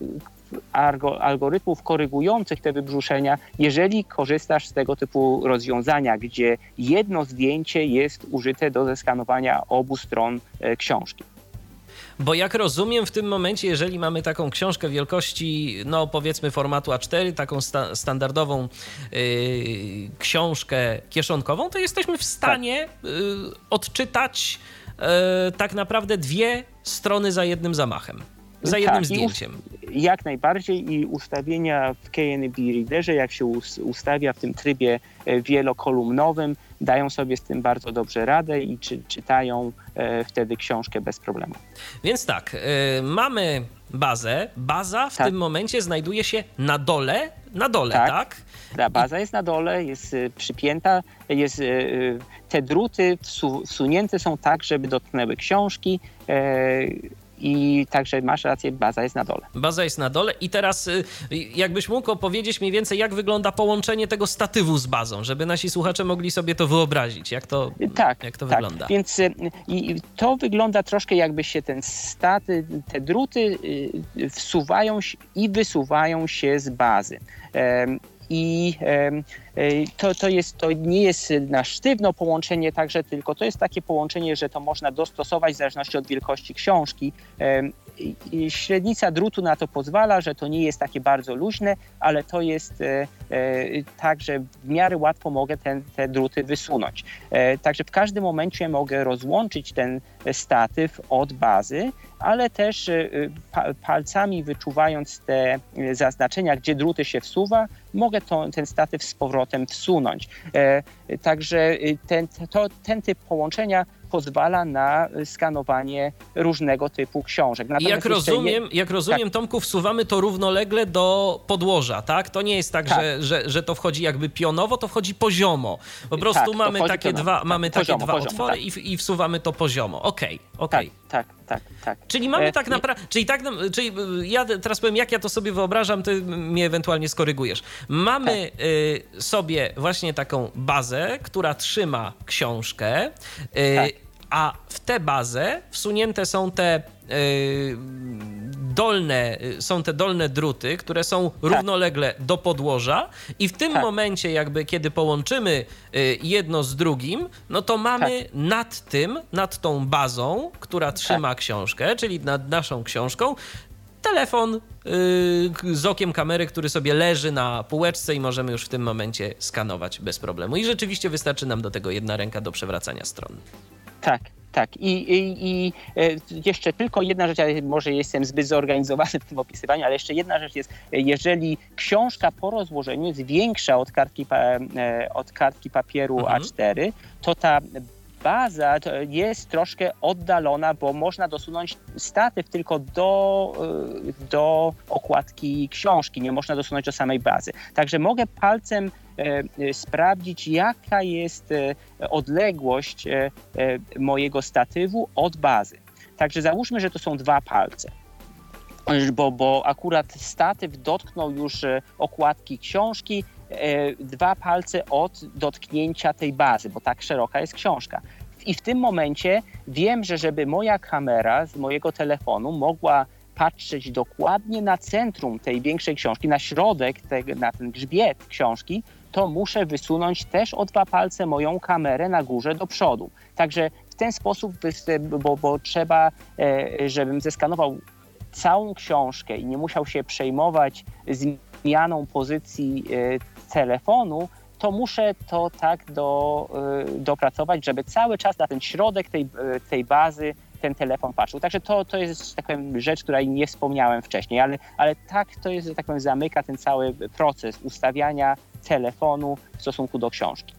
algorytmów korygujących te wybrzuszenia, jeżeli korzystasz z tego typu rozwiązania, gdzie jedno zdjęcie jest użyte do zeskanowania obu stron e, książki. Bo jak rozumiem, w tym momencie, jeżeli mamy taką książkę wielkości, no powiedzmy formatu A4, taką sta standardową yy, książkę kieszonkową, to jesteśmy w stanie yy, odczytać yy, tak naprawdę dwie strony za jednym zamachem. Za jednym tak, zdjęciem. Jak najbardziej i ustawienia w KNB Readerze, jak się ustawia w tym trybie e, wielokolumnowym, dają sobie z tym bardzo dobrze radę i czy, czytają e, wtedy książkę bez problemu. Więc tak, e, mamy bazę. Baza w tak. tym momencie znajduje się na dole, na dole, tak? tak? Ta baza jest na dole, jest przypięta, jest, te druty wsunięte są tak, żeby dotknęły książki i także masz rację, baza jest na dole. Baza jest na dole i teraz y, jakbyś mógł opowiedzieć mniej więcej, jak wygląda połączenie tego statywu z bazą, żeby nasi słuchacze mogli sobie to wyobrazić, jak to, tak, jak to tak. wygląda. Więc y, i to wygląda troszkę jakby się ten staty, te druty y, wsuwają i wysuwają się z bazy. I to, to, jest, to nie jest na sztywno połączenie także, tylko to jest takie połączenie, że to można dostosować w zależności od wielkości książki średnica drutu na to pozwala, że to nie jest takie bardzo luźne, ale to jest e, e, tak, że w miarę łatwo mogę ten, te druty wysunąć. E, także w każdym momencie mogę rozłączyć ten statyw od bazy, ale też palcami wyczuwając te zaznaczenia, gdzie druty się wsuwa, mogę to, ten statyw z powrotem wsunąć. Także ten, to, ten typ połączenia pozwala na skanowanie różnego typu książek. I jak rozumiem, je... jak rozumiem, tak. Tomku, wsuwamy to równolegle do podłoża, tak? To nie jest tak, tak. Że, że, że to wchodzi jakby pionowo, to wchodzi poziomo. Po prostu tak, mamy takie dwa, tak, mamy takie poziomo, dwa poziomo, otwory tak. i, i wsuwamy to poziomo. Okej, okay, okej. Okay. Tak, tak, tak, Czyli mamy e, tak naprawdę, czyli tak, czyli y, ja teraz powiem, jak ja to sobie wyobrażam, ty mnie ewentualnie skorygujesz. Mamy tak. y, sobie właśnie taką bazę, która trzyma książkę. Y, tak a w tę bazę wsunięte są te yy, dolne, są te dolne druty, które są tak. równolegle do podłoża i w tym tak. momencie jakby kiedy połączymy y, jedno z drugim, no to mamy tak. nad tym, nad tą bazą, która trzyma tak. książkę, czyli nad naszą książką, telefon yy, z okiem kamery, który sobie leży na półeczce i możemy już w tym momencie skanować bez problemu. I rzeczywiście wystarczy nam do tego jedna ręka do przewracania stron. Tak, tak. I, i, I, e, jeszcze tylko jedna rzecz, ja może jestem zbyt zorganizowany w tym opisywaniu, ale jeszcze jedna rzecz jest, jeżeli książka po rozłożeniu jest większa od kartki, e, od kartki papieru mhm. A4, to ta baza jest troszkę oddalona, bo można dosunąć statyw tylko do, e, do okładki książki, nie można dosunąć do samej bazy. Także mogę palcem sprawdzić, jaka jest e, odległość mojego statywu od bazy. Także załóżmy, że to są dwa palce. Bo, bo akurat statyw dotknął już okładki książki, dwa palce od dotknięcia tej bazy, bo tak szeroka jest książka. I w tym momencie wiem, że żeby moja kamera z mojego telefonu mogła patrzeć dokładnie na centrum tej większej książki, na środek, te, na ten grzbiet książki, to muszę wysunąć też o dwa palce moją kamerę na górze do przodu. Także w ten sposób, bo, bo trzeba, e, żebym zeskanował całą książkę i nie musiał się przejmować zmianą pozycji e, telefonu, to muszę to tak do, e, dopracować, żeby cały czas na ten środek tej, tej bazy ten telefon patrzył. Także to, to jest, tak powiem, rzecz, której nie wspomniałem wcześniej, ale, ale tak to jest, że tak powiem, zamyka ten cały proces ustawiania telefonu w stosunku do książki.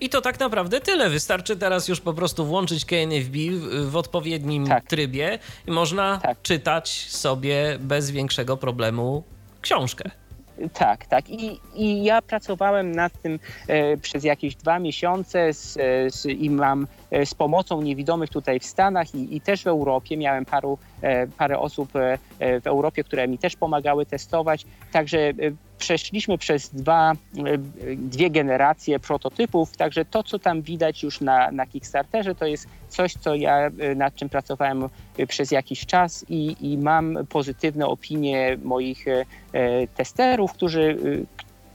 I to tak naprawdę tyle. Wystarczy teraz już po prostu włączyć KNFB w, odpowiednim tak. trybie i można tak. czytać sobie bez większego problemu książkę. Tak, tak. I, I ja pracowałem nad tym e, przez jakieś dwa miesiące z, z, i mam e, z pomocą niewidomych tutaj w Stanach i, i też w Europie. Miałem paru, e, parę osób e, e, w Europie, które mi też pomagały testować. Także e, przeszliśmy przez dwa, dwie generacje prototypów, także to, co tam widać już na, na Kickstarterze, to jest coś, co ja nad czym pracowałem przez jakiś czas i, i mam pozytywne opinie moich testerów, którzy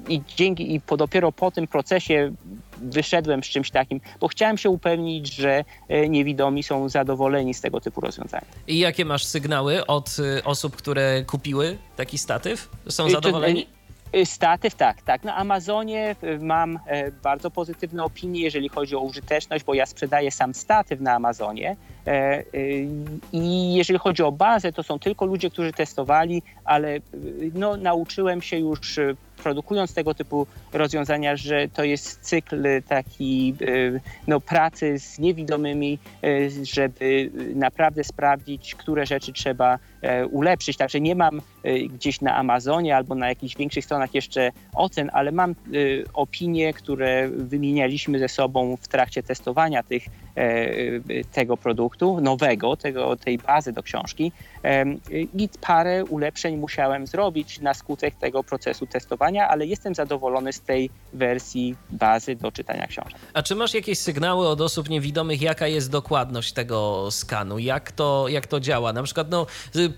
i dzięki i po, dopiero po tym procesie wyszedłem z czymś takim, bo chciałem się upewnić, że niewidomi są zadowoleni z tego typu rozwiązania. I jakie masz sygnały od osób, które kupiły taki statyw? Są zadowoleni? Y, statyw, tak, tak. Na Amazonie mam e, bardzo pozytywne opinie, jeżeli chodzi o użyteczność, bo ja sprzedaję sam statyw na Amazonie. E, I jeżeli chodzi o bazę, to są tylko ludzie, którzy testowali, ale no, nauczyłem się już produkując tego typu rozwiązania, że to jest cykl taki no, pracy z niewidomymi, żeby naprawdę sprawdzić, które rzeczy trzeba e, ulepszyć. Także nie mam gdzieś na Amazonie albo na jakichś większych stronach jeszcze ocen, ale mam opinie, które wymienialiśmy ze sobą w trakcie testowania tych, tego produktu produktu nowego, tego, tej bazy do książki i parę ulepszeń musiałem zrobić na skutek tego procesu testowania, ale jestem zadowolony z tej wersji bazy do czytania książek. A czy masz jakieś sygnały od osób niewidomych, jaka jest dokładność tego skanu, jak to, jak to działa? Na przykład no,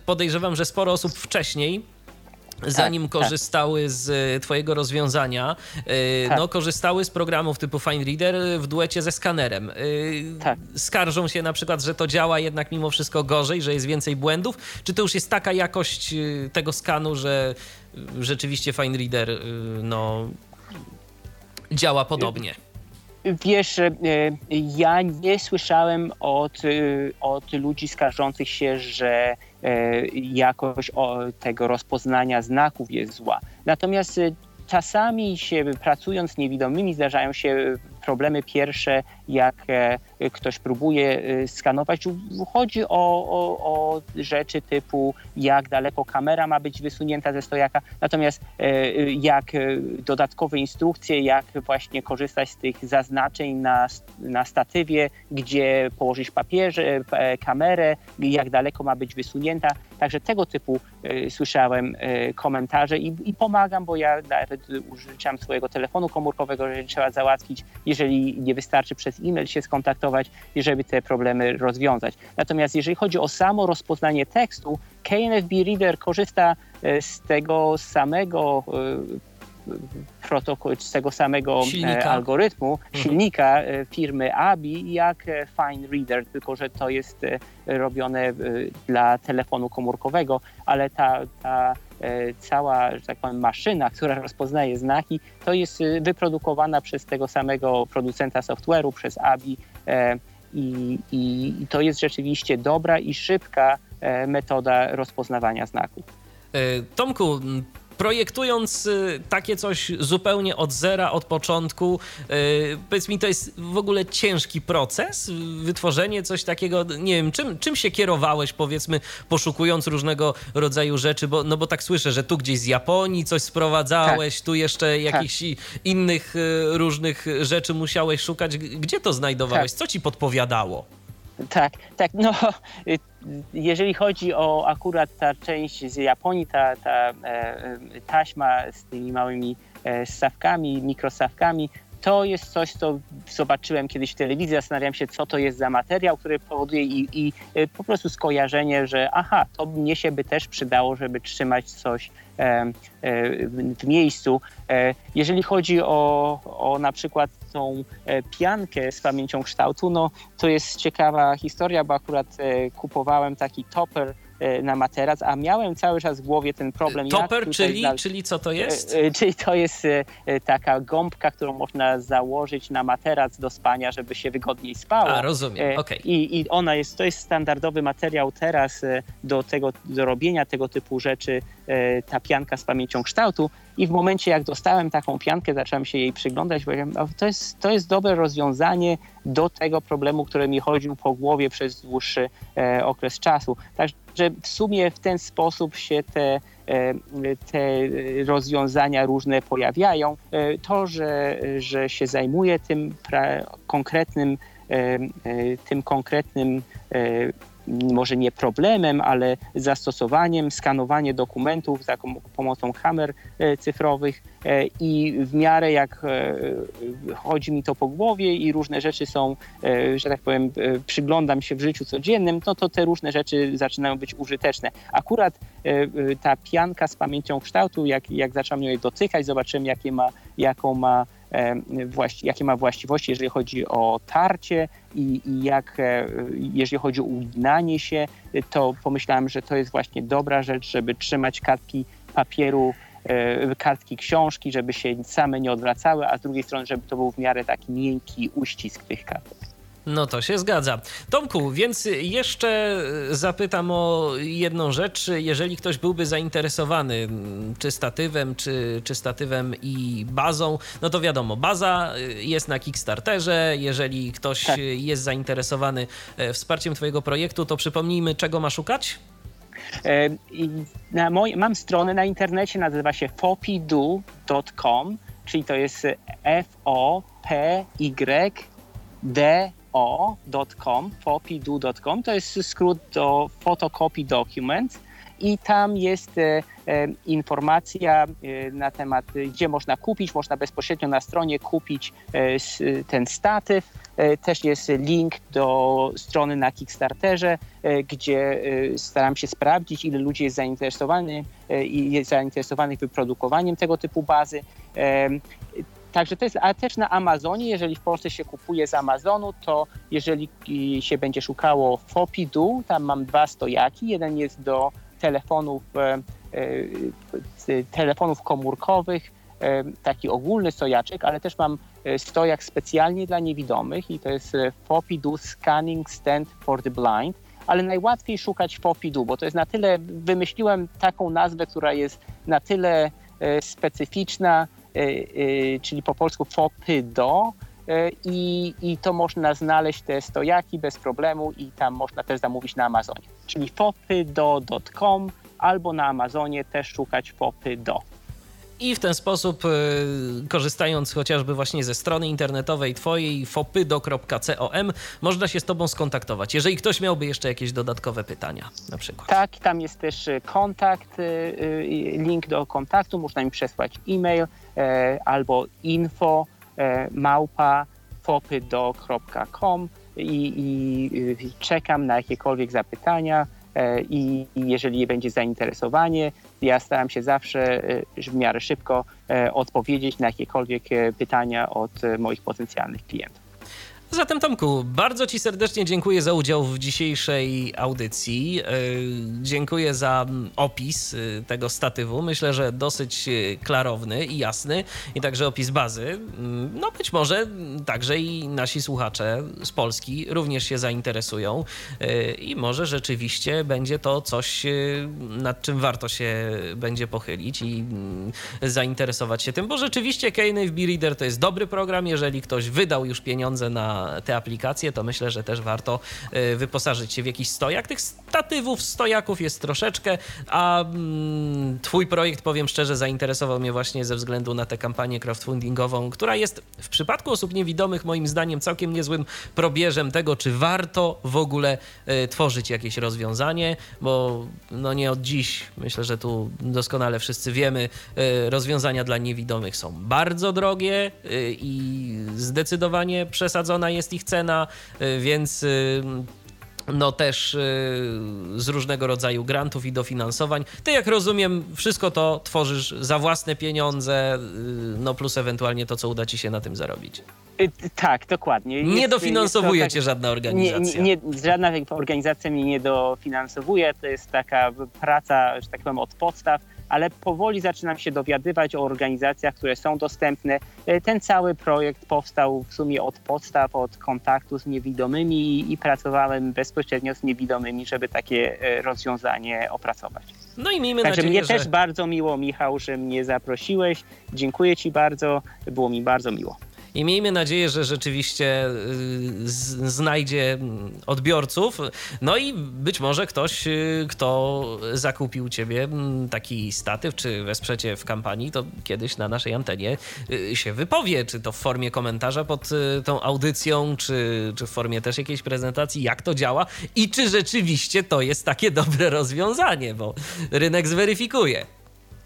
podejrzewam, że sporo osób wcześniej zanim tak, korzystały tak. z Twojego rozwiązania, tak. no, korzystały z programów typu FineReader w duecie ze skanerem. Tak. Skarżą się na przykład, że to działa jednak mimo wszystko gorzej, że jest więcej błędów. Czy to już jest taka jakość tego skanu, że rzeczywiście FineReader no, działa podobnie? Wiesz, e, ja nie słyszałem od, e, od ludzi skarżących się, że e, jakość tego rozpoznania znaków jest zła. Natomiast czasami się pracując niewidomymi zdarzają się problemy pierwsze, jak e, ktoś próbuje e, skanować. Chodzi o, o, o rzeczy typu jak daleko kamera ma być wysunięta ze stojaka, natomiast e, jak dodatkowe instrukcje, jak właśnie korzystać z tych zaznaczeń na, na statywie, gdzie położyć papierze, kamerę, jak daleko ma być wysunięta. Także tego typu słyszałem komentarze i, i pomagam, bo ja nawet użyczam swojego telefonu komórkowego, jeżeli trzeba załatwić jeżeli nie wystarczy przez e-mail się skontaktować, żeby te problemy rozwiązać. Natomiast jeżeli chodzi o samo rozpoznanie tekstu, KNFB Reader korzysta e, z tego samego e, protokół, z tego samego e, silnika. algorytmu, mhm. silnika firmy ABI jak Fine Reader, tylko że to jest robione dla telefonu komórkowego, ale ta, ta E, cała, że tak powiem, maszyna, która rozpoznaje znaki, to jest e, wyprodukowana przez tego samego producenta software'u, przez ABI e, i, i, i to jest rzeczywiście dobra i szybka metoda rozpoznawania znaków. Tomku, projektując y, takie coś zupełnie od zera, od początku, y, powiedz mi, to jest w ogóle ciężki proces, wytworzenie coś takiego, nie wiem, czym, czym się kierowałeś, powiedzmy, poszukując różnego rodzaju rzeczy, bo, no bo tak słyszę, że tu gdzieś z Japonii coś sprowadzałeś, tak. tu jeszcze tak. jakichś tak. innych y, różnych rzeczy musiałeś szukać. Gdzie to znajdowałeś? Tak. Co ci podpowiadało? Tak, tak, no jeżeli chodzi o akurat ta część z Japonii, ta, ta e, e, taśma z tymi małymi e, stawkami, mikrostawkami, to jest coś, co zobaczyłem kiedyś w telewizji, zastanawiam się, co to jest za materiał, który powoduje i, i po prostu skojarzenie, że aha, to mnie się by też przydało, żeby trzymać coś w miejscu. Jeżeli chodzi o, o na przykład tą piankę z pamięcią kształtu, no to jest ciekawa historia, bo akurat kupowałem taki topper E, na materac, a miałem cały czas w głowie ten problem. Topper, czyli, czyli co to jest? E, e, czyli to jest taka gąbka, którą można założyć na materac do spania, żeby się wygodniej spało. A, rozumiem, okej. Okay. I, I ona jest, to jest standardowy materiał teraz do tego, do robienia tego typu rzeczy, ta pianka z pamięcią kształtu. I w momencie, jak dostałem taką piankę, zacząłem się jej przyglądać, powiedziałem, to jest, to jest dobre rozwiązanie do tego problemu, który mi chodził po głowie przez dłuższy e, okres czasu. Także w sumie w ten sposób się te, e, te rozwiązania różne pojawiają. E, to, że, że się zajmuję tym konkretnym, e, e, tym konkretnym e, może nie problemem, ale zastosowaniem, skanowanie dokumentów za pomocą kamer e, cyfrowych e, i w miarę jak e, chodzi mi to po głowie i różne rzeczy są, że tak powiem, przyglądam się w życiu codziennym, no to te różne rzeczy zaczynają być użyteczne. Akurat ta pianka z pamięcią kształtu, jak, jak zacząłem ją dotykać, zobaczyłem jakie ma, jaką ma jakie ma właściwości, jeżeli chodzi o tarcie i, i jak, e, jeżeli chodzi o uginanie się, to pomyślałem, że to jest właśnie dobra rzecz, żeby trzymać kartki papieru e, kartki książki, żeby się same nie odwracały, a z drugiej strony, żeby to był w miarę taki miękki uścisk tych kartek. No to się zgadza. Tomku, więc jeszcze zapytam o jedną rzecz. Jeżeli ktoś byłby zainteresowany czy statywem, czy, czy statywem i bazą, no to wiadomo, baza jest na Kickstarterze. Jeżeli ktoś tak. jest zainteresowany e, wsparciem Twojego projektu, to przypomnijmy, czego ma szukać? E, moj, mam stronę na internecie, nazywa się fopidu.com, czyli to jest F-O-P-Y-D o.com, fopidu.com, to jest skrót do Photocopy Document i tam jest e, e, informacja e, na temat, gdzie można kupić, można bezpośrednio na stronie kupić e, ten statyw. Też jest link do strony na Kickstarterze, gdzie staram się sprawdzić, ile ludzi jest zainteresowanych, jest zainteresowanych wyprodukowaniem tego typu bazy. Także to jest, a też na Amazonie, jeżeli w Polsce się kupuje z Amazonu, to jeżeli się będzie szukało Fopidu, tam mam dwa stojaki. Jeden jest do telefonów, e, e, telefonów komórkowych, e, taki ogólny stojaczek, ale też mam stojak specjalnie dla niewidomych i to jest Fopidu Scanning Stand for the Blind. Ale najłatwiej szukać Fopidu, bo to jest na tyle, wymyśliłem taką nazwę, która jest na tyle specyficzna, Y, y, czyli po polsku FOPYDO. Y, I, I to można znaleźć te stojaki bez problemu i tam można też zamówić na Amazonie. Czyli fopydo.com albo na Amazonie też szukać fopydo i w ten sposób, e, korzystając chociażby właśnie ze strony internetowej twojej fopydo.com, można się z tobą skontaktować, jeżeli ktoś miałby jeszcze jakieś dodatkowe pytania na przykład. Tak, tam jest też e, kontakt, e, link do kontaktu, można mi przesłać e-mail albo info małpa fopydo.com i, i czekam na jakiekolwiek zapytania i jeżeli będzie zainteresowanie, ja staram się zawsze e, w miarę szybko e, odpowiedzieć na jakiekolwiek pytania od moich potencjalnych klientów. Zatem Tomku, bardzo Ci serdecznie dziękuję za udział w dzisiejszej audycji. E, dziękuję za opis e, tego statywu. Myślę, że dosyć e, klarowny i jasny i także opis bazy. Mm, no być może także i nasi słuchacze z Polski również się zainteresują i może rzeczywiście będzie to coś, nad czym warto się będzie pochylić i mm, zainteresować się tym, bo rzeczywiście KNFB Reader to jest dobry program, jeżeli ktoś wydał już pieniądze na te aplikacje, to myślę, że też warto y, wyposażyć się w jakiś stojak. Tych statywów, stojaków jest troszeczkę, a mm, twój projekt, powiem szczerze, zainteresował mnie właśnie ze względu na tę kampanię crowdfundingową, która jest w przypadku osób niewidomych moim zdaniem całkiem niezłym probierzem tego, czy warto w ogóle y, tworzyć jakieś rozwiązanie, bo no nie od dziś, myślę, że tu doskonale wszyscy wiemy, y, rozwiązania dla niewidomych są bardzo drogie i zdecydowanie przesadzona jest ich cena, y, więc y, no też y, z różnego rodzaju grantów i dofinansowań. Ty, jak rozumiem, wszystko to tworzysz za własne pieniądze, no plus ewentualnie to, co uda ci się na tym zarobić. Tak, dokładnie. Jest, nie dofinansowuje tak, cię żadna organizacja. Nie, nie, żadna organizacja mnie nie dofinansowuje. To jest taka praca, że tak powiem, od podstaw ale powoli zaczynam się dowiadywać o organizacjach, które są dostępne. E, ten cały projekt powstał w sumie od podstaw, od kontaktu z niewidomymi i pracowałem bezpośrednio z niewidomymi, żeby takie e, rozwiązanie opracować. No i miejmy Także nadzieję, mnie że... też bardzo miło, Michał, że mnie zaprosiłeś. Dziękuję Ci bardzo, było mi bardzo miło i miejmy nadzieję, że rzeczywiście y, znajdzie odbiorców. No i być może ktoś, y, kto zakupił ciebie mm, taki statyw, czy wesprzecie w kampanii, to kiedyś na naszej antenie y, się wypowie, czy to w formie komentarza pod tą audycją, czy, czy w formie też jakiejś prezentacji, jak to działa i czy rzeczywiście to jest takie dobre rozwiązanie, bo rynek zweryfikuje.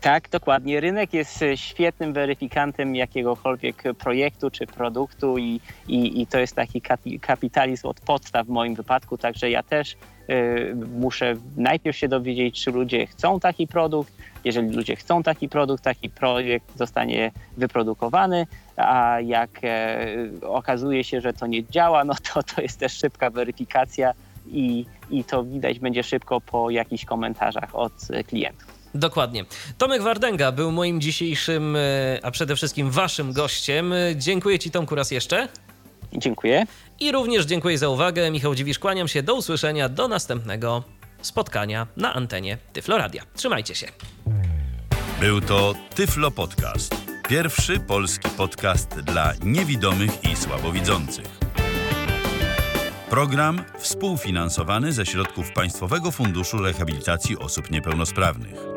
Tak, dokładnie. Rynek jest e, świetnym weryfikantem jakiegokolwiek projektu czy produktu i, i, i to jest taki kapitalizm od podstaw w moim wypadku, także ja też y, muszę najpierw się dowiedzieć, czy ludzie chcą taki produkt. Jeżeli ludzie chcą taki produkt, taki projekt zostanie wyprodukowany, a jak e, okazuje się, że to nie działa, no to to jest też szybka weryfikacja i, i to widać będzie szybko po jakichś komentarzach od klientów. Dokładnie. Tomek Wardęga był moim dzisiejszym, e, a przede wszystkim waszym gościem. Dziękuję ci Tomku raz jeszcze. Dziękuję. I również dziękuję za uwagę. Michał Dziwisz, kłaniam się. Do usłyszenia, do następnego spotkania na antenie Tyfloradia. Trzymajcie się. Był to Tyflo Podcast. Pierwszy polski podcast dla niewidomych i słabowidzących. Program współfinansowany ze środków Państwowego Funduszu Rehabilitacji Osób Niepełnosprawnych.